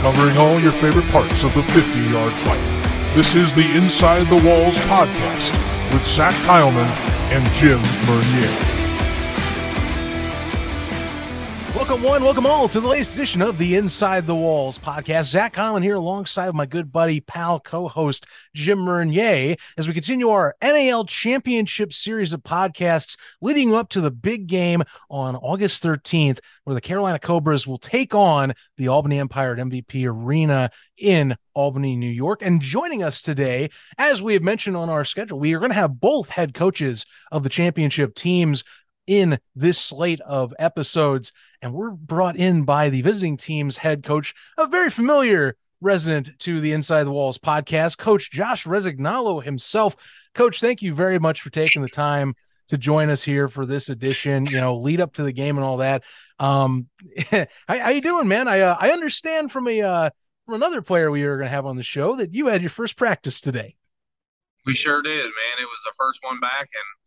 covering all your favorite parts of the 50 yard fight. This is the Inside the Walls podcast with Zach Kyleman and Jim Mernier. Welcome, one, welcome all to the latest edition of the Inside the Walls podcast. Zach Collin here alongside my good buddy, pal, co host Jim Mernier as we continue our NAL Championship series of podcasts leading up to the big game on August 13th, where the Carolina Cobras will take on the Albany Empire at MVP Arena in Albany, New York. And joining us today, as we have mentioned on our schedule, we are going to have both head coaches of the championship teams in this slate of episodes. And we're brought in by the visiting team's head coach, a very familiar resident to the Inside the Walls podcast, Coach Josh Resignalo himself. Coach, thank you very much for taking the time to join us here for this edition. You know, lead up to the game and all that. Um, how, how you doing, man? I uh, I understand from a uh, from another player we were going to have on the show that you had your first practice today. We sure did, man. It was the first one back, and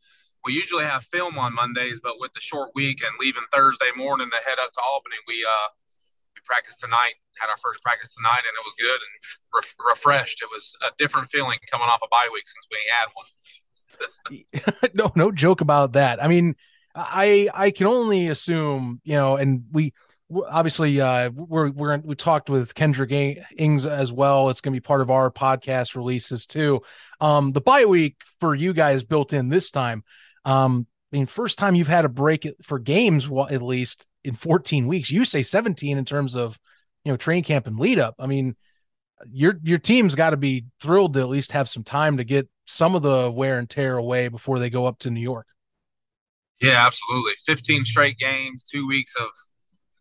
we usually have film on Mondays, but with the short week and leaving Thursday morning to head up to Albany, we uh we practiced tonight. Had our first practice tonight, and it was good and re- refreshed. It was a different feeling coming off a bye week since we had one. no, no joke about that. I mean, I I can only assume, you know, and we obviously uh we're we're we talked with Kendrick Ings as well. It's going to be part of our podcast releases too. Um the bye week for you guys built in this time. Um, I mean, first time you've had a break for games, well, at least in 14 weeks. You say 17 in terms of you know train camp and lead up. I mean, your your team's got to be thrilled to at least have some time to get some of the wear and tear away before they go up to New York. Yeah, absolutely. 15 straight games, two weeks of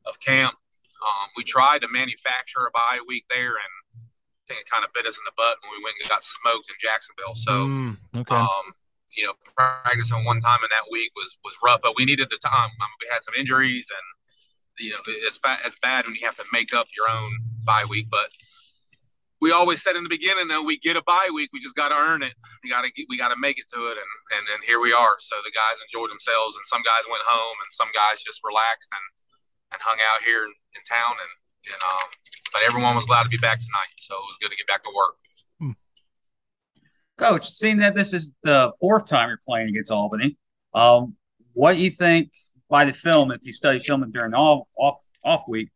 of camp. Um, we tried to manufacture a bye week there, and I think it kind of bit us in the butt when we went and got smoked in Jacksonville. So, mm, okay. um, you know, practicing one time in that week was was rough, but we needed the time. I mean, we had some injuries, and you know, it's bad. It's bad when you have to make up your own bye week. But we always said in the beginning, though, we get a bye week, we just got to earn it. We got to we got to make it to it, and and and here we are. So the guys enjoyed themselves, and some guys went home, and some guys just relaxed and and hung out here in, in town, and and um, but everyone was glad to be back tonight. So it was good to get back to work. Coach, seeing that this is the fourth time you're playing against Albany, um, what you think by the film, if you study filming during off off off week,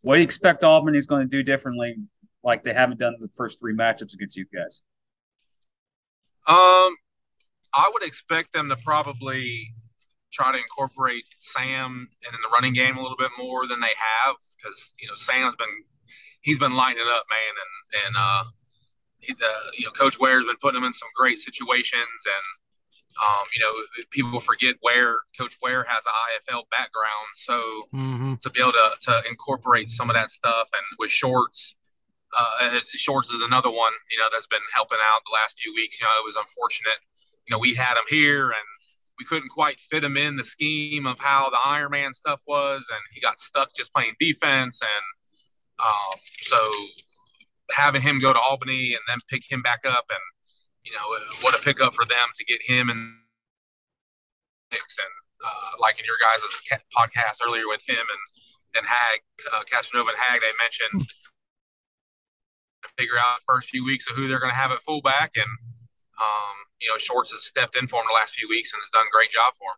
what do you expect Albany is going to do differently, like they haven't done the first three matchups against you guys? Um, I would expect them to probably try to incorporate Sam and in the running game a little bit more than they have because you know Sam's been he's been lighting it up, man, and and uh, uh, you know, Coach Ware's been putting them in some great situations, and um, you know, people forget where Coach Ware has an IFL background, so mm-hmm. to be able to, to incorporate some of that stuff, and with Shorts, uh, Shorts is another one, you know, that's been helping out the last few weeks. You know, it was unfortunate, you know, we had him here and we couldn't quite fit him in the scheme of how the Ironman stuff was, and he got stuck just playing defense, and um, so having him go to Albany and then pick him back up, and you know what a pickup for them to get him mix. And uh, like in your guys' podcast earlier with him and and Hag, uh, Casanova and Hag, they mentioned to figure out the first few weeks of who they're going to have at fullback, and um, you know Shorts has stepped in for him the last few weeks and has done a great job for him.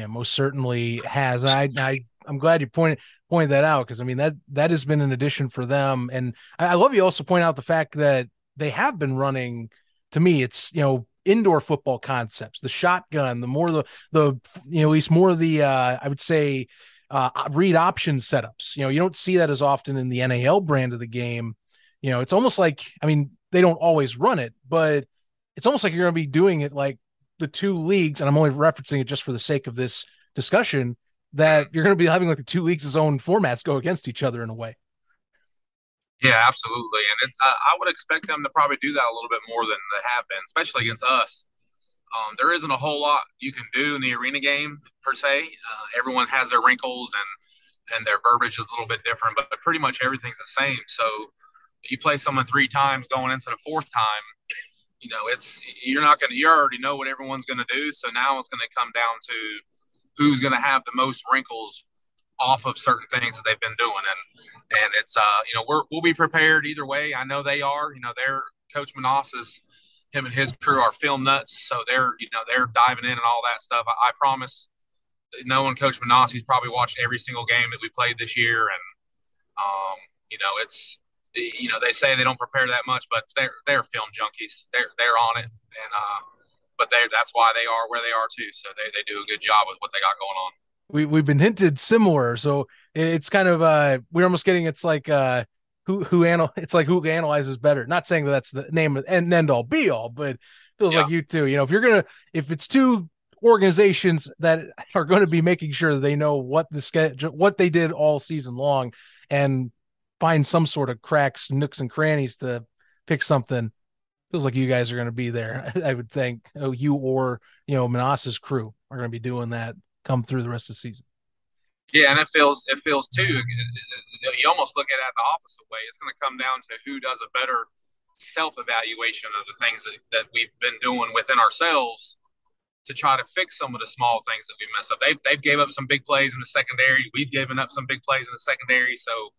Yeah, most certainly has. I, I I'm glad you pointed point that out because I mean that that has been an addition for them, and I, I love you also point out the fact that they have been running. To me, it's you know indoor football concepts, the shotgun, the more the the you know at least more the uh, I would say uh, read option setups. You know, you don't see that as often in the NAL brand of the game. You know, it's almost like I mean they don't always run it, but it's almost like you're going to be doing it like the two leagues, and I'm only referencing it just for the sake of this discussion that you're going to be having like the two leagues' own formats go against each other in a way. Yeah, absolutely, and it's uh, I would expect them to probably do that a little bit more than they have been, especially against us. Um, there isn't a whole lot you can do in the arena game per se. Uh, everyone has their wrinkles and and their verbiage is a little bit different, but pretty much everything's the same. So you play someone three times going into the fourth time, you know it's you're not going to you already know what everyone's going to do. So now it's going to come down to who's going to have the most wrinkles off of certain things that they've been doing, and and it's uh you know we're we'll be prepared either way. I know they are. You know, they're Coach Menas is him and his crew are film nuts, so they're you know they're diving in and all that stuff. I, I promise, knowing Coach Menas, he's probably watched every single game that we played this year, and um, you know it's you know they say they don't prepare that much, but they're they're film junkies. They're they're on it, and uh, but they that's why they are where they are too. So they they do a good job with what they got going on. We we've been hinted similar, so it's kind of uh we're almost getting it's like uh who who anal it's like who analyzes better. Not saying that that's the name of and end all be all, but feels yeah. like you too. You know, if you're gonna if it's two organizations that are going to be making sure that they know what the schedule what they did all season long and find some sort of cracks, nooks and crannies to pick something. Feels like you guys are going to be there. I would think oh, you or you know Menas's crew are going to be doing that come through the rest of the season. Yeah, and it feels it feels too. You almost look at it the opposite way. It's going to come down to who does a better self evaluation of the things that, that we've been doing within ourselves to try to fix some of the small things that we messed up. They've, they've gave up some big plays in the secondary. We've given up some big plays in the secondary. So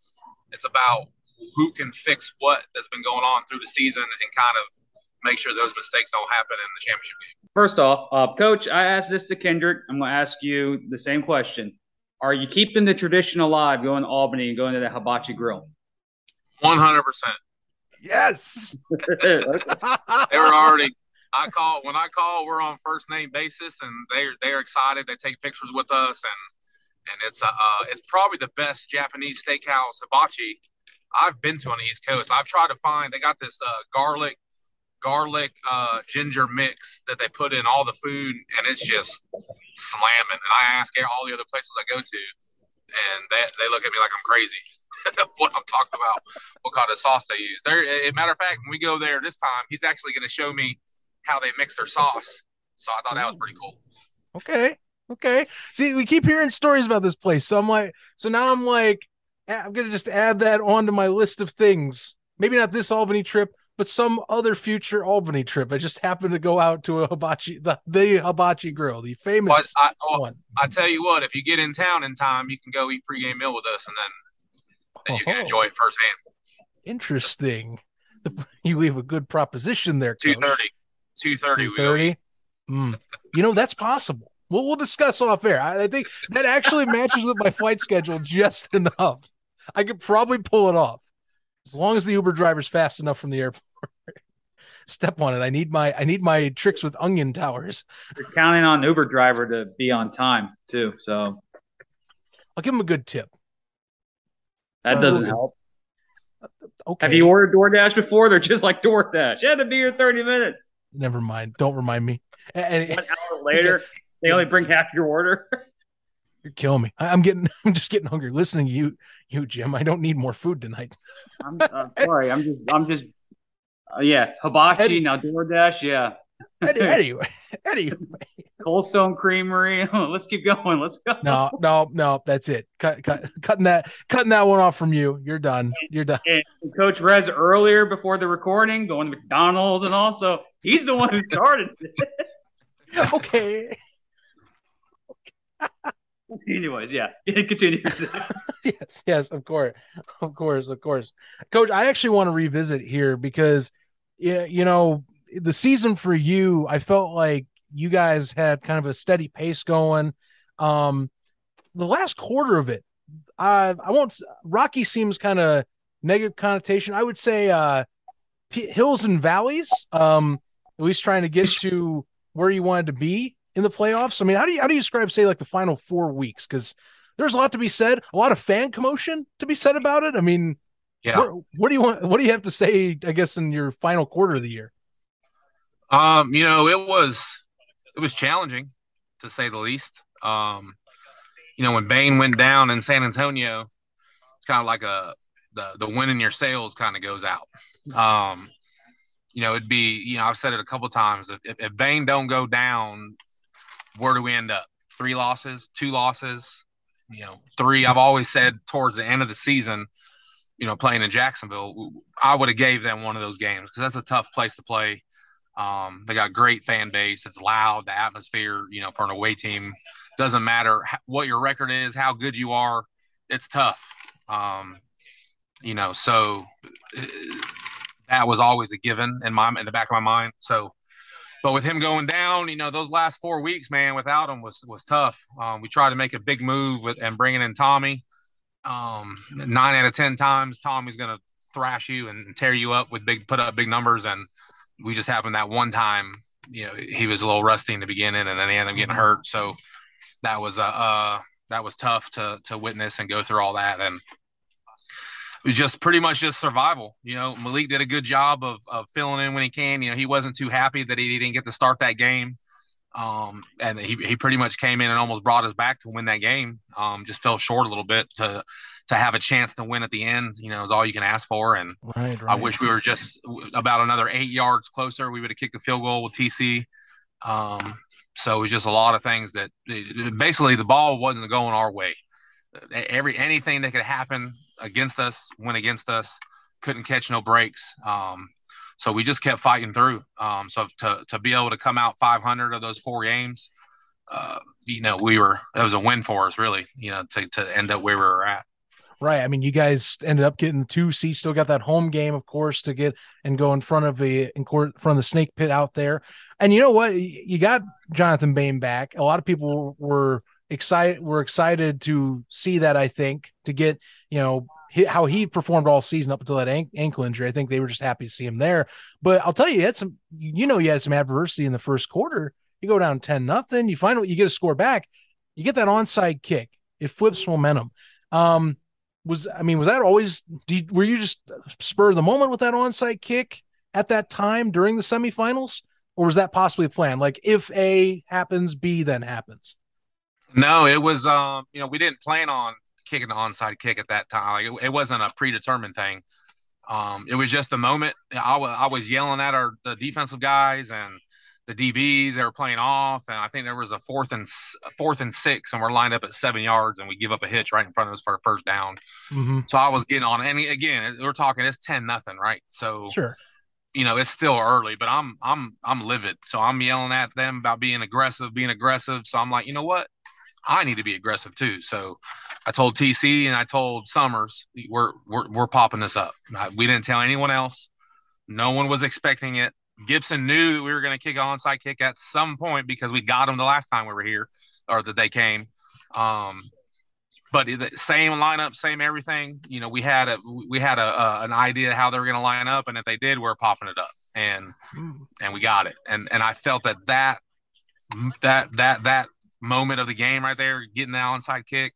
it's about who can fix what that's been going on through the season and kind of make sure those mistakes don't happen in the championship game. First off, uh, Coach, I asked this to Kendrick. I'm going to ask you the same question. Are you keeping the tradition alive going to Albany and going to the Hibachi Grill? 100%. Yes. they were already I call when I call, we're on first name basis, and they're they're excited. They take pictures with us, and and it's uh, uh it's probably the best Japanese steakhouse hibachi I've been to on the East Coast. I've tried to find. They got this uh, garlic garlic uh, ginger mix that they put in all the food, and it's just slamming. And I ask all the other places I go to, and they, they look at me like I'm crazy. what I'm talking about, what kind of sauce they use. There, a matter of fact, when we go there this time, he's actually going to show me how they mix their sauce. So I thought that was pretty cool. Okay. Okay. See, we keep hearing stories about this place. So I'm like, so now I'm like, I'm going to just add that onto my list of things. Maybe not this Albany trip, but some other future Albany trip. I just happened to go out to a hibachi, the, the hibachi grill, the famous well, I, oh, one. I tell you what, if you get in town in time, you can go eat pregame meal with us, and then, then you can enjoy it firsthand. Interesting. You leave a good proposition there. Two thirty. Two thirty. Two thirty. Mm. You know that's possible. We'll we'll discuss off air. I, I think that actually matches with my flight schedule just enough. I could probably pull it off as long as the Uber driver's fast enough from the airport. Step on it. I need my I need my tricks with onion towers. You're counting on Uber driver to be on time too. So I'll give him a good tip. That doesn't uh, help. Okay. Have you ordered DoorDash before? They're just like DoorDash. You had to be here 30 minutes. Never mind. Don't remind me. And, One hour later, they only bring half your order. You're killing me. I, am getting. I'm just getting hungry. Listening to you, you Jim. I don't need more food tonight. I'm uh, sorry. I'm just. I'm just. Uh, yeah, hibachi Eddie, now DoorDash. Yeah. anyway, anyway, Cold Stone Creamery. Let's keep going. Let's go. No, no, no. That's it. Cut, cut, cutting that, cutting that one off from you. You're done. You're done. And Coach Rez earlier before the recording, going to McDonald's, and also he's the one who started. okay. Anyways, yeah, continue. yes, yes, of course, of course, of course, Coach. I actually want to revisit here because, yeah, you know, the season for you, I felt like you guys had kind of a steady pace going. Um, the last quarter of it, I I won't. Rocky seems kind of negative connotation. I would say uh, P- hills and valleys. Um, at least trying to get to where you wanted to be in the playoffs. I mean, how do you how do you describe say like the final four weeks? Because there's a lot to be said, a lot of fan commotion to be said about it. I mean, yeah. What, what do you want? What do you have to say? I guess in your final quarter of the year. Um, you know, it was it was challenging to say the least. Um, you know, when Bane went down in San Antonio, it's kind of like a the the win in your sales kind of goes out. Um, you know, it'd be you know I've said it a couple times. If, if Bane don't go down, where do we end up? Three losses, two losses, you know, three. I've always said towards the end of the season, you know, playing in Jacksonville, I would have gave them one of those games because that's a tough place to play. Um, they got great fan base. It's loud. The atmosphere, you know, for an away team doesn't matter what your record is, how good you are, it's tough. Um, you know, so uh, that was always a given in my in the back of my mind. So, but with him going down, you know, those last four weeks, man, without him was was tough. Um, we tried to make a big move with, and bringing in Tommy. Um, nine out of ten times, Tommy's going to thrash you and tear you up with big put up big numbers, and we just happened that one time. You know, he was a little rusty in the beginning, and then he ended up getting mm-hmm. hurt. So that was a uh, uh, that was tough to to witness and go through all that, and was just pretty much just survival. You know, Malik did a good job of of filling in when he can. You know, he wasn't too happy that he didn't get to start that game. Um, and he, he pretty much came in and almost brought us back to win that game. Um, just fell short a little bit to to have a chance to win at the end. You know, is all you can ask for. And right, right. I wish we were just about another eight yards closer. We would have kicked the field goal with TC. Um, so it was just a lot of things that basically the ball wasn't going our way. Every anything that could happen against us went against us. Couldn't catch no breaks. Um, so we just kept fighting through. Um, so to to be able to come out 500 of those four games, uh, you know, we were it was a win for us, really. You know, to to end up where we were at. Right. I mean, you guys ended up getting two C. Still got that home game, of course, to get and go in front of a in court, front of the snake pit out there. And you know what? You got Jonathan Bane back. A lot of people were excited. we're excited to see that. I think to get you know how he performed all season up until that ankle injury. I think they were just happy to see him there. But I'll tell you, you had some. You know, you had some adversity in the first quarter. You go down ten nothing. You find you get a score back. You get that onside kick. It flips momentum. Um, was I mean, was that always? Were you just spur of the moment with that onside kick at that time during the semifinals, or was that possibly a plan? Like, if A happens, B then happens. No, it was. Um, you know, we didn't plan on kicking the onside kick at that time. Like, it, it wasn't a predetermined thing. Um, it was just the moment. I, w- I was yelling at our the defensive guys and the DBs they were playing off, and I think there was a fourth and fourth and six, and we're lined up at seven yards, and we give up a hitch right in front of us for a first down. Mm-hmm. So I was getting on, and again, we're talking it's ten nothing, right? So sure, you know it's still early, but I'm I'm I'm livid, so I'm yelling at them about being aggressive, being aggressive. So I'm like, you know what, I need to be aggressive too. So I told TC and I told Summers, we're we're we're popping this up. We didn't tell anyone else. No one was expecting it. Gibson knew that we were going to kick an onside kick at some point because we got them the last time we were here or that they came. Um, but the same lineup, same everything. You know, we had a we had a, a an idea how they were going to line up, and if they did, we are popping it up, and mm. and we got it. And and I felt that that that that that moment of the game right there, getting the onside kick,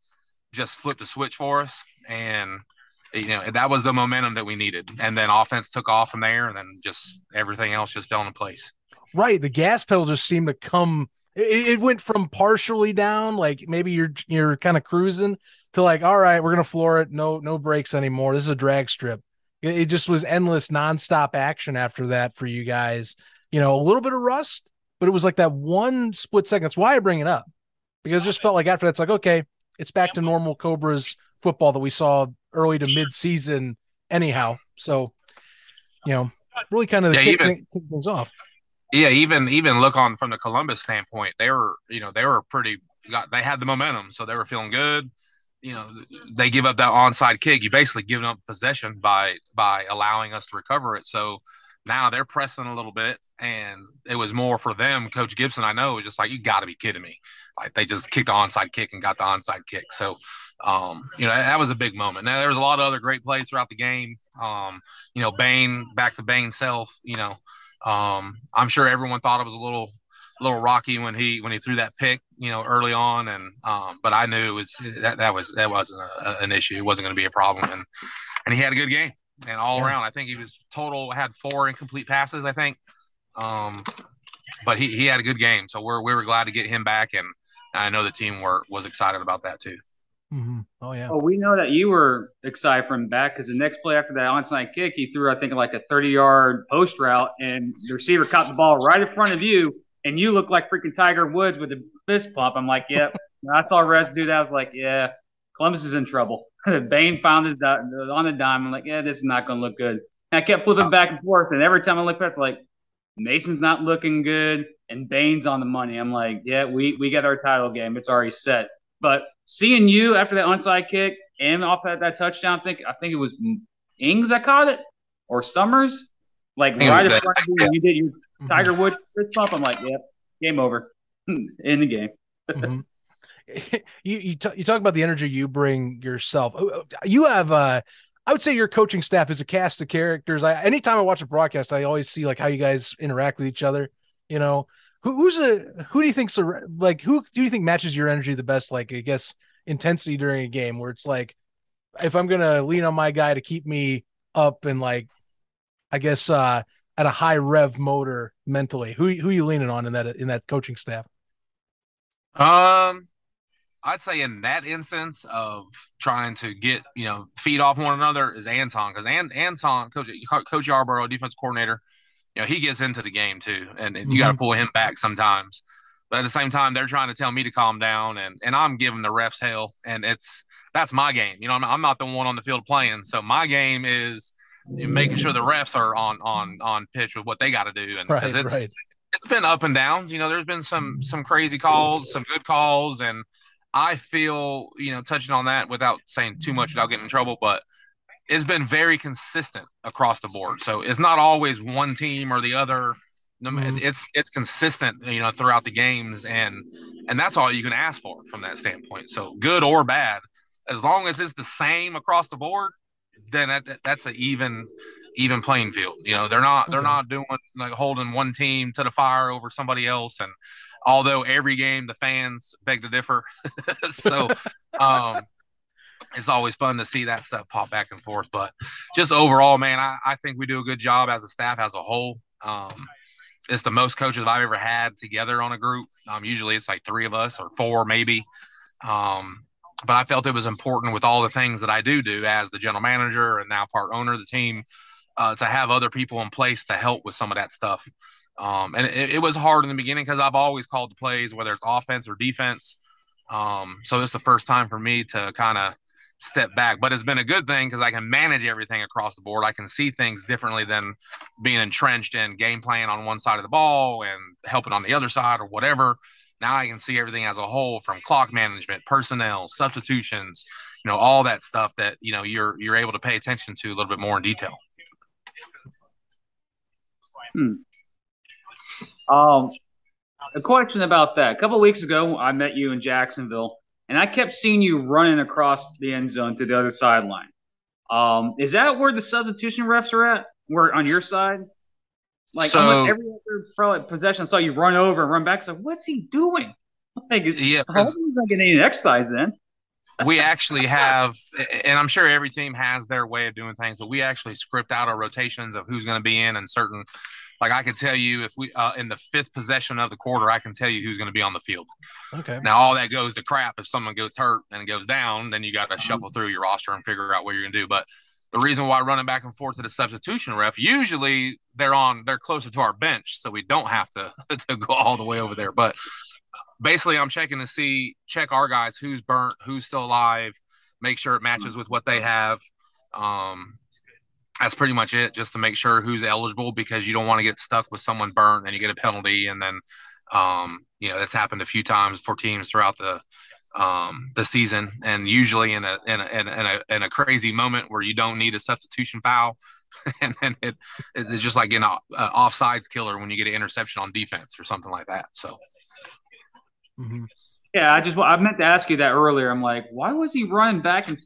just flipped the switch for us, and you know that was the momentum that we needed. And then offense took off from there and then just everything else just fell into place. Right. The gas pedal just seemed to come it, went from partially down like maybe you're you're kind of cruising to like all right we're gonna floor it. No no brakes anymore. This is a drag strip. It, it just was endless nonstop action after that for you guys. You know a little bit of rust but it was like that one split second that's why i bring it up because it just felt like after that it's like okay it's back to normal cobras football that we saw early to mid season anyhow. So, you know, really kind of yeah, kick, even, kick things off. Yeah, even even look on from the Columbus standpoint, they were you know they were pretty got they had the momentum, so they were feeling good. You know, they give up that onside kick. You basically giving up possession by by allowing us to recover it. So now they're pressing a little bit, and it was more for them. Coach Gibson, I know, was just like, you got to be kidding me. Like they just kicked the onside kick and got the onside kick. So um, you know, that was a big moment. Now there was a lot of other great plays throughout the game. Um, you know, Bane back to Bane self, you know, um, I'm sure everyone thought it was a little, little rocky when he, when he threw that pick, you know, early on. And, um, but I knew it was, that, that was, that wasn't a, an issue. It wasn't going to be a problem. And, and he had a good game and all yeah. around, I think he was total had four incomplete passes, I think. Um, but he, he had a good game. So we're, we were glad to get him back. And I know the team were, was excited about that too. Mm-hmm. Oh yeah. Well, we know that you were excited from back because the next play after that onside kick, he threw I think like a 30 yard post route, and the receiver caught the ball right in front of you, and you look like freaking Tiger Woods with a fist pump. I'm like, yep. I saw Rez do that. I was like, yeah, Columbus is in trouble. Bane found his di- on the dime. I'm like, yeah, this is not going to look good. And I kept flipping back and forth, and every time I look back, it's like Mason's not looking good. and Bane's on the money. I'm like, yeah, we we get our title game. It's already set. But seeing you after that onside kick and off at that touchdown, I think I think it was Ings that caught it or Summers, like right in front of you, you did your mm-hmm. Tiger Woods fist bump. I'm like, yep, game over in the game. mm-hmm. You you, t- you talk about the energy you bring yourself. Oh, oh, you have uh I would say your coaching staff is a cast of characters. I anytime I watch a broadcast, I always see like how you guys interact with each other. You know, who, who's a who do you think's a, like who do you think matches your energy the best? Like I guess intensity during a game where it's like if I'm gonna lean on my guy to keep me up and like I guess uh at a high rev motor mentally, who who you leaning on in that in that coaching staff? Um, I'd say in that instance of trying to get you know feed off one another is Anton because An- Anton coach Coach Yarborough defense coordinator, you know he gets into the game too, and, and you mm-hmm. got to pull him back sometimes. But at the same time, they're trying to tell me to calm down, and and I'm giving the refs hell, and it's that's my game. You know, I'm, I'm not the one on the field playing, so my game is making sure the refs are on on on pitch with what they got to do, and because right, it's right. it's been up and downs. You know, there's been some some crazy calls, some good calls, and I feel, you know, touching on that without saying too much without getting in trouble, but it's been very consistent across the board. So it's not always one team or the other. Mm-hmm. It's it's consistent, you know, throughout the games, and and that's all you can ask for from that standpoint. So good or bad, as long as it's the same across the board, then that, that's an even even playing field. You know, they're not they're not doing like holding one team to the fire over somebody else, and although every game the fans beg to differ. so um, it's always fun to see that stuff pop back and forth. But just overall, man, I, I think we do a good job as a staff as a whole. Um, it's the most coaches I've ever had together on a group. Um, usually it's like three of us or four, maybe. Um, but I felt it was important with all the things that I do do as the general manager and now part owner of the team uh, to have other people in place to help with some of that stuff. Um, and it, it, was hard in the beginning because I've always called the plays, whether it's offense or defense. Um, so it's the first time for me to kind of step back, but it's been a good thing because I can manage everything across the board. I can see things differently than being entrenched in game plan on one side of the ball and helping on the other side or whatever. Now I can see everything as a whole from clock management, personnel, substitutions, you know, all that stuff that, you know, you're, you're able to pay attention to a little bit more in detail. Hmm. Um, a question about that. A couple weeks ago, I met you in Jacksonville, and I kept seeing you running across the end zone to the other sideline. Um, is that where the substitution refs are at? Where on your side? Like so, almost every other possession, I saw you run over and run back. So what's he doing? Like, yeah, he's not getting any exercise then. We actually have, and I'm sure every team has their way of doing things, but we actually script out our rotations of who's going to be in and certain like I can tell you if we uh, in the fifth possession of the quarter, I can tell you who's going to be on the field. Okay. Now all that goes to crap. If someone gets hurt and goes down, then you got to shuffle through your roster and figure out what you're going to do. But the reason why running back and forth to the substitution ref, usually they're on they're closer to our bench, so we don't have to to go all the way over there. But basically, I'm checking to see check our guys who's burnt, who's still alive, make sure it matches with what they have. Um, that's pretty much it just to make sure who's eligible because you don't want to get stuck with someone burnt and you get a penalty and then um, you know that's happened a few times for teams throughout the um, the season and usually in a, in a in a in a crazy moment where you don't need a substitution foul and then it it's just like an offsides killer when you get an interception on defense or something like that so mm-hmm. yeah I just I meant to ask you that earlier I'm like why was he running back and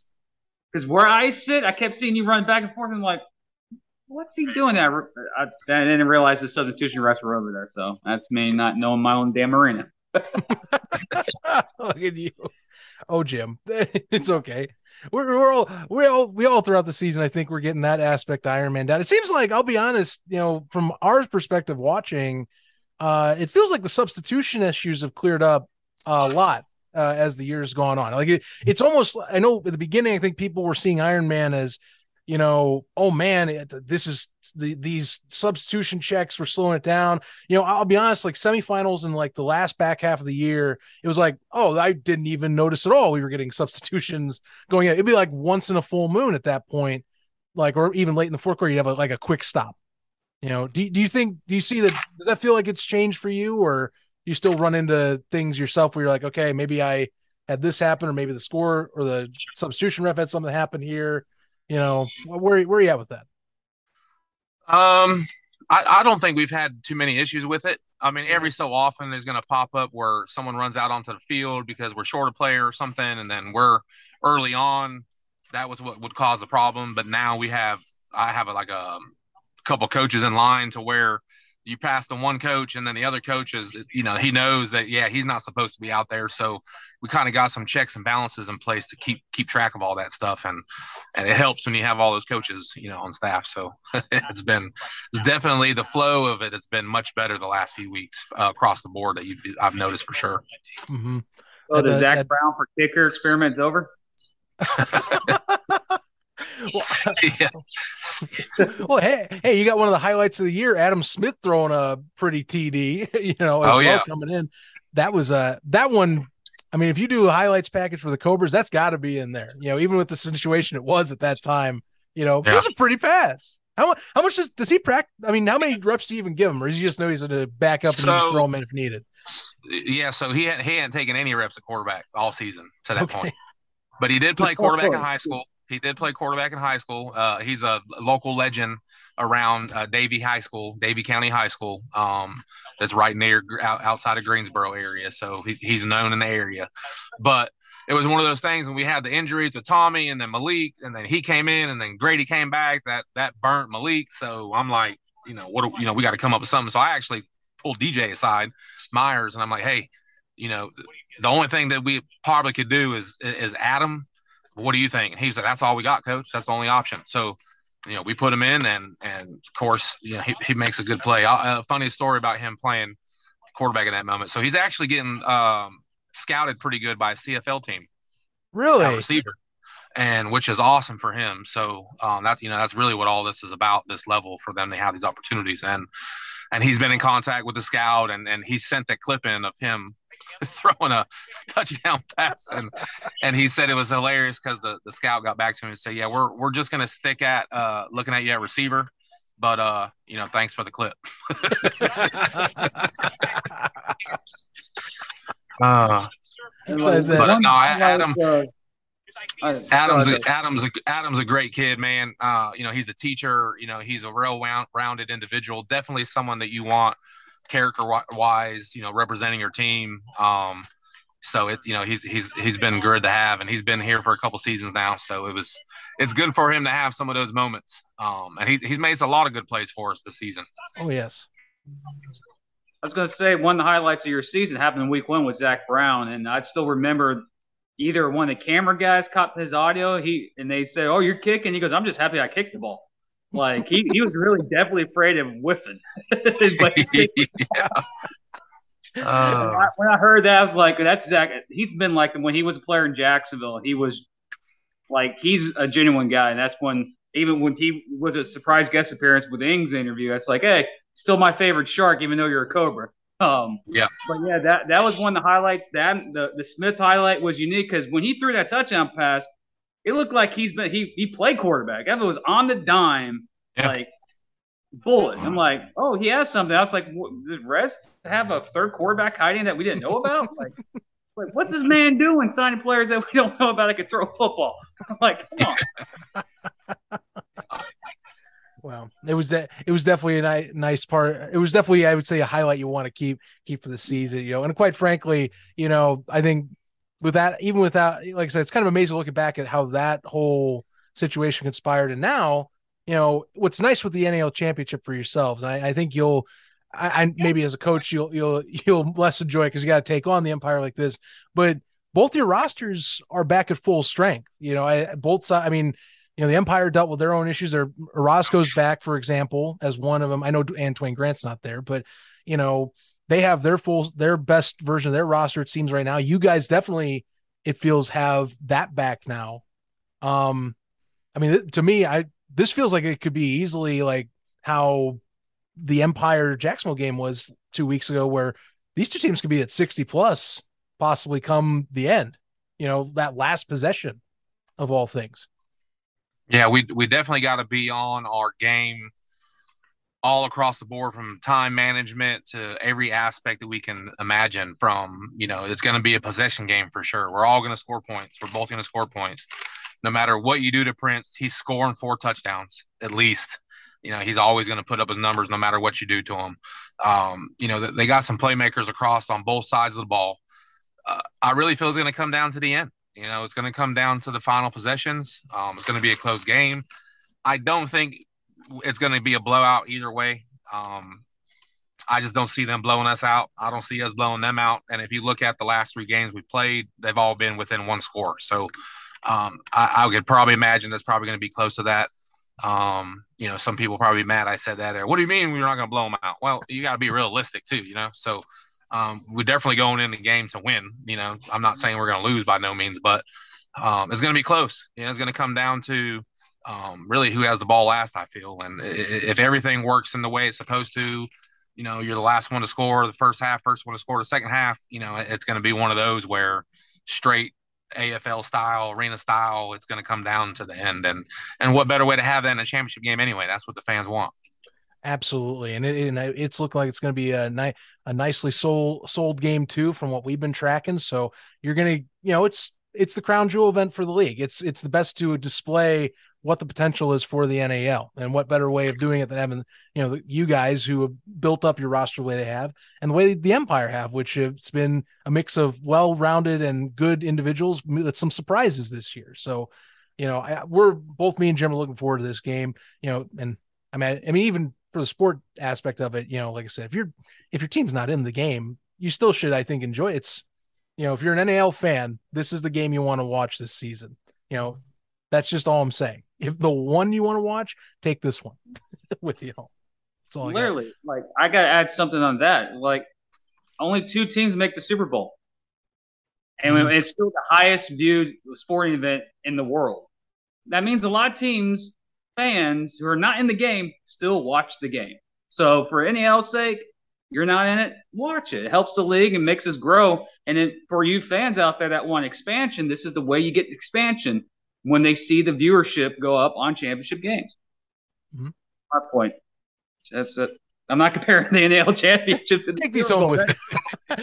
because where I sit, I kept seeing you run back and forth. And I'm like, what's he doing there? I, I didn't realize the substitution refs were over there. So that's me not knowing my own damn arena. Look at you. Oh, Jim, it's okay. We're, we're all we all we all throughout the season. I think we're getting that aspect Iron Man down. It seems like I'll be honest, you know, from our perspective watching, uh, it feels like the substitution issues have cleared up a lot uh, as the years gone on. Like it, it's almost I know at the beginning I think people were seeing Iron Man as you know, oh man, this is the these substitution checks were slowing it down. You know, I'll be honest, like semifinals and like the last back half of the year, it was like, oh, I didn't even notice at all we were getting substitutions going in. It'd be like once in a full moon at that point, like or even late in the fourth quarter, you'd have a, like a quick stop. You know, do, do you think do you see that does that feel like it's changed for you or you still run into things yourself where you're like, okay, maybe I had this happen or maybe the score or the substitution ref had something happen here. You know, where where are you at with that? Um, I, I don't think we've had too many issues with it. I mean, every so often there's going to pop up where someone runs out onto the field because we're short a player or something, and then we're early on. That was what would cause the problem. But now we have, I have a, like a couple coaches in line to where you pass the one coach and then the other coach is you know he knows that yeah he's not supposed to be out there. So we kind of got some checks and balances in place to keep keep track of all that stuff. And and it helps when you have all those coaches you know on staff. So it's been it's definitely the flow of it it's been much better the last few weeks uh, across the board that you I've noticed for sure. Mm-hmm. so the Zach Brown for kicker experiment is over well, yeah. well, hey, hey, you got one of the highlights of the year, Adam Smith throwing a pretty TD, you know, as oh, well yeah. coming in. That was a uh, that one. I mean, if you do a highlights package for the Cobras, that's got to be in there. You know, even with the situation it was at that time, you know, yeah. it was a pretty pass. How much? How much does does he practice? I mean, how many reps do you even give him, or does he just know he's going to back up so, and just throw him in if needed? Yeah, so he had, he hadn't taken any reps at quarterback all season to that okay. point, but he did play quarterback in high school. He did play quarterback in high school. Uh, he's a local legend around uh, High School, Davie County High School. Um, that's right near outside of Greensboro area. So he, he's known in the area. But it was one of those things when we had the injuries to Tommy and then Malik, and then he came in, and then Grady came back. That that burnt Malik. So I'm like, you know, what you know, we got to come up with something. So I actually pulled DJ aside, Myers, and I'm like, hey, you know, the only thing that we probably could do is is Adam what do you think? And he said, that's all we got, coach. That's the only option. So, you know, we put him in and, and of course, you know, he, he makes a good play. A uh, funny story about him playing quarterback in that moment. So he's actually getting um, scouted pretty good by a CFL team. Really? Receiver. And which is awesome for him. So um, that, you know, that's really what all this is about this level for them to have these opportunities. And, and he's been in contact with the scout and, and he sent that clip in of him throwing a touchdown pass, and and he said it was hilarious because the, the scout got back to him and said, "Yeah, we're we're just gonna stick at uh, looking at you at receiver, but uh, you know, thanks for the clip." uh, but no, I Adam. Adam's a, Adam's a, Adam's a great kid, man. Uh, you know, he's a teacher. You know, he's a real rounded individual. Definitely someone that you want character wise, you know, representing your team. Um, so it, you know, he's he's he's been good to have, and he's been here for a couple seasons now. So it was, it's good for him to have some of those moments. Um, and he's he's made a lot of good plays for us this season. Oh yes. I was going to say one of the highlights of your season happened in Week One with Zach Brown, and I still remember either one of the camera guys caught his audio. He and they say, "Oh, you're kicking." He goes, "I'm just happy I kicked the ball." Like he, he was really definitely afraid of whiffing. yeah. Uh, when I heard that, I was like, "That's Zach." He's been like when he was a player in Jacksonville. He was like he's a genuine guy, and that's when even when he was a surprise guest appearance with Ings interview, that's like, "Hey, still my favorite shark, even though you're a cobra." Um, yeah, but yeah, that that was one of the highlights. That the the Smith highlight was unique because when he threw that touchdown pass, it looked like he's been he he played quarterback. It was on the dime, yeah. like bullet. I'm like, oh, he has something. I was like, did Rez have a third quarterback hiding that we didn't know about? Like, like what's this man doing signing players that we don't know about that could throw a football? I'm like, come on. It was that it was definitely a ni- nice part. It was definitely, I would say, a highlight you want to keep keep for the season. You know, and quite frankly, you know, I think with that, even without, like I said, it's kind of amazing looking back at how that whole situation conspired. And now, you know, what's nice with the NAL championship for yourselves, I, I think you'll, I, I, maybe as a coach, you'll, you'll, you'll less enjoy because you got to take on the empire like this, but both your rosters are back at full strength. You know, I, both sides, I mean, you know, the Empire dealt with their own issues. There, Orozco's back, for example, as one of them. I know Antoine Grant's not there, but you know, they have their full their best version of their roster it seems right now you guys definitely it feels have that back now um i mean to me i this feels like it could be easily like how the empire jacksonville game was two weeks ago where these two teams could be at 60 plus possibly come the end you know that last possession of all things yeah we we definitely got to be on our game all across the board from time management to every aspect that we can imagine from you know it's going to be a possession game for sure. We're all going to score points. We're both going to score points. No matter what you do to prince he's scoring four touchdowns at least. You know he's always going to put up his numbers no matter what you do to him. Um, you know they got some playmakers across on both sides of the ball. Uh, i really feel it's going to come down to the end you know it's going to come down to the final possessions um, it's going to be a close game i don't think it's going to be a blowout either way. Um, I just don't see them blowing us out. I don't see us blowing them out. And if you look at the last three games we played, they've all been within one score. So um, I, I, could probably imagine it's probably going to be close to that. Um, you know, some people probably mad I said that. Or, what do you mean we're not going to blow them out? Well, you got to be realistic too, you know. So um, we're definitely going in the game to win. You know, I'm not saying we're going to lose by no means, but um, it's going to be close. You know, it's going to come down to um, really who has the ball last. I feel, and if everything works in the way it's supposed to, you know, you're the last one to score the first half, first one to score the second half. You know, it's going to be one of those where straight AFL style, arena style, it's going to come down to the end. And and what better way to have that in a championship game anyway? That's what the fans want. Absolutely, and, it, and it's looking like it's going to be a nice, a nicely sold sold game too, from what we've been tracking. So you're going to, you know, it's it's the crown jewel event for the league. It's it's the best to display what the potential is for the NAL and what better way of doing it than having you know you guys who have built up your roster the way they have and the way the Empire have, which it's been a mix of well-rounded and good individuals with some surprises this year. So, you know, I, we're both me and Jim are looking forward to this game. You know, and I mean, I mean, even for the sport aspect of it, you know, like I said, if you're if your team's not in the game, you still should, I think, enjoy it. It's you know, if you're an NAL fan, this is the game you want to watch this season. You know, that's just all I'm saying. If the one you want to watch, take this one with you. home. That's all Literally, I like I gotta add something on that. Like only two teams make the Super Bowl. And mm-hmm. it's still the highest viewed sporting event in the world. That means a lot of teams, fans who are not in the game, still watch the game. So for NAL's sake, you're not in it, watch it. It helps the league and makes us grow. And it, for you fans out there that want expansion, this is the way you get expansion when they see the viewership go up on championship games. Mm-hmm. My point. That's it. I'm not comparing the NAL championship to take these home with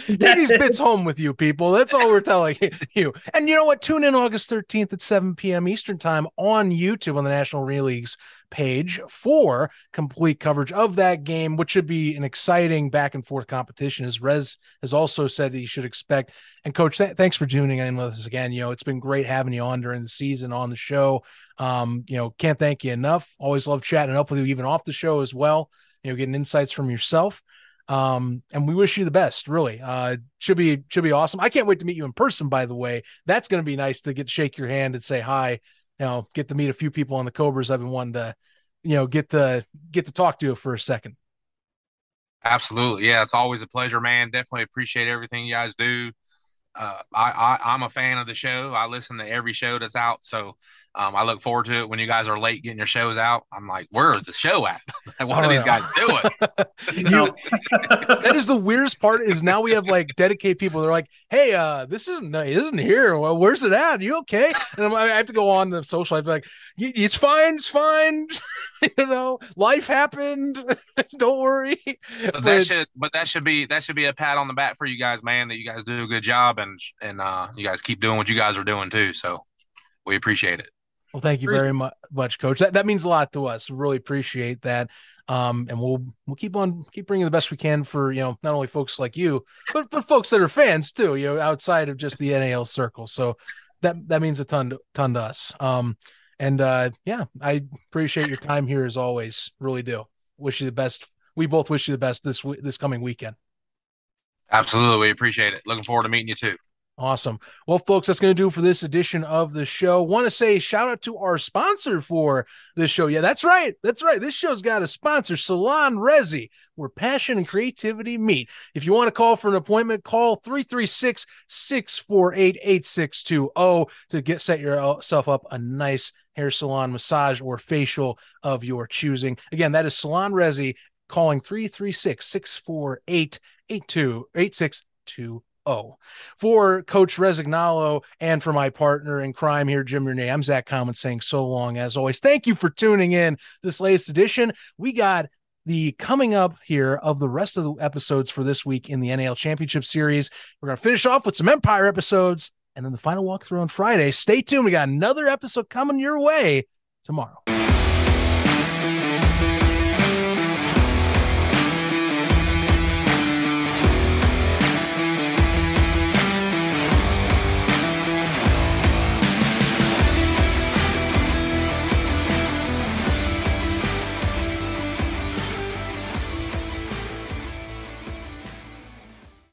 you. take these bits home with you, people. That's all we're telling you. And you know what? Tune in August 13th at 7 p.m. Eastern time on YouTube on the National Arena League's page for complete coverage of that game, which should be an exciting back and forth competition. As Rez has also said that you should expect. And Coach, th- thanks for tuning in with us again. You know, it's been great having you on during the season on the show. Um, you know, can't thank you enough. Always love chatting up with you, even off the show as well you know, getting insights from yourself. Um, and we wish you the best, really. Uh, should be should be awesome. I can't wait to meet you in person, by the way. That's gonna be nice to get shake your hand and say hi. You know, get to meet a few people on the Cobras I've been wanting to, you know, get to get to talk to you for a second. Absolutely. Yeah, it's always a pleasure, man. Definitely appreciate everything you guys do uh, I, I am a fan of the show. I listen to every show that's out, so um, I look forward to it. When you guys are late getting your shows out, I'm like, "Where is the show at? Like, what are these guys doing?" you, that is the weirdest part. Is now we have like dedicated people. They're like, "Hey, uh, this isn't it isn't here. Well, where's it at? Are you okay?" And I'm, i have to go on the social. I'd be like, "It's fine. It's fine." you know, life happened. Don't worry. But, but that should, but that should be that should be a pat on the back for you guys, man. That you guys do a good job, and and uh, you guys keep doing what you guys are doing too. So we appreciate it. Well, thank you very much, Coach. That that means a lot to us. Really appreciate that. Um, and we'll we'll keep on keep bringing the best we can for you know not only folks like you, but but folks that are fans too. You know, outside of just the NAL circle. So that that means a ton to, ton to us. Um, and uh, yeah, I appreciate your time here as always. Really do. Wish you the best. We both wish you the best this this coming weekend. Absolutely, we appreciate it. Looking forward to meeting you too. Awesome. Well, folks, that's going to do for this edition of the show. Want to say shout out to our sponsor for this show. Yeah, that's right. That's right. This show's got a sponsor, Salon Resi, where passion and creativity meet. If you want to call for an appointment, call 336 648 8620 to get set yourself up a nice hair salon, massage, or facial of your choosing. Again, that is Salon Resi calling 336 648 8620. For Coach Resignalo and for my partner in crime here, Jim Mernier, I'm Zach Common saying so long as always. Thank you for tuning in this latest edition. We got the coming up here of the rest of the episodes for this week in the NAL Championship Series. We're going to finish off with some Empire episodes and then the final walkthrough on Friday. Stay tuned. We got another episode coming your way tomorrow.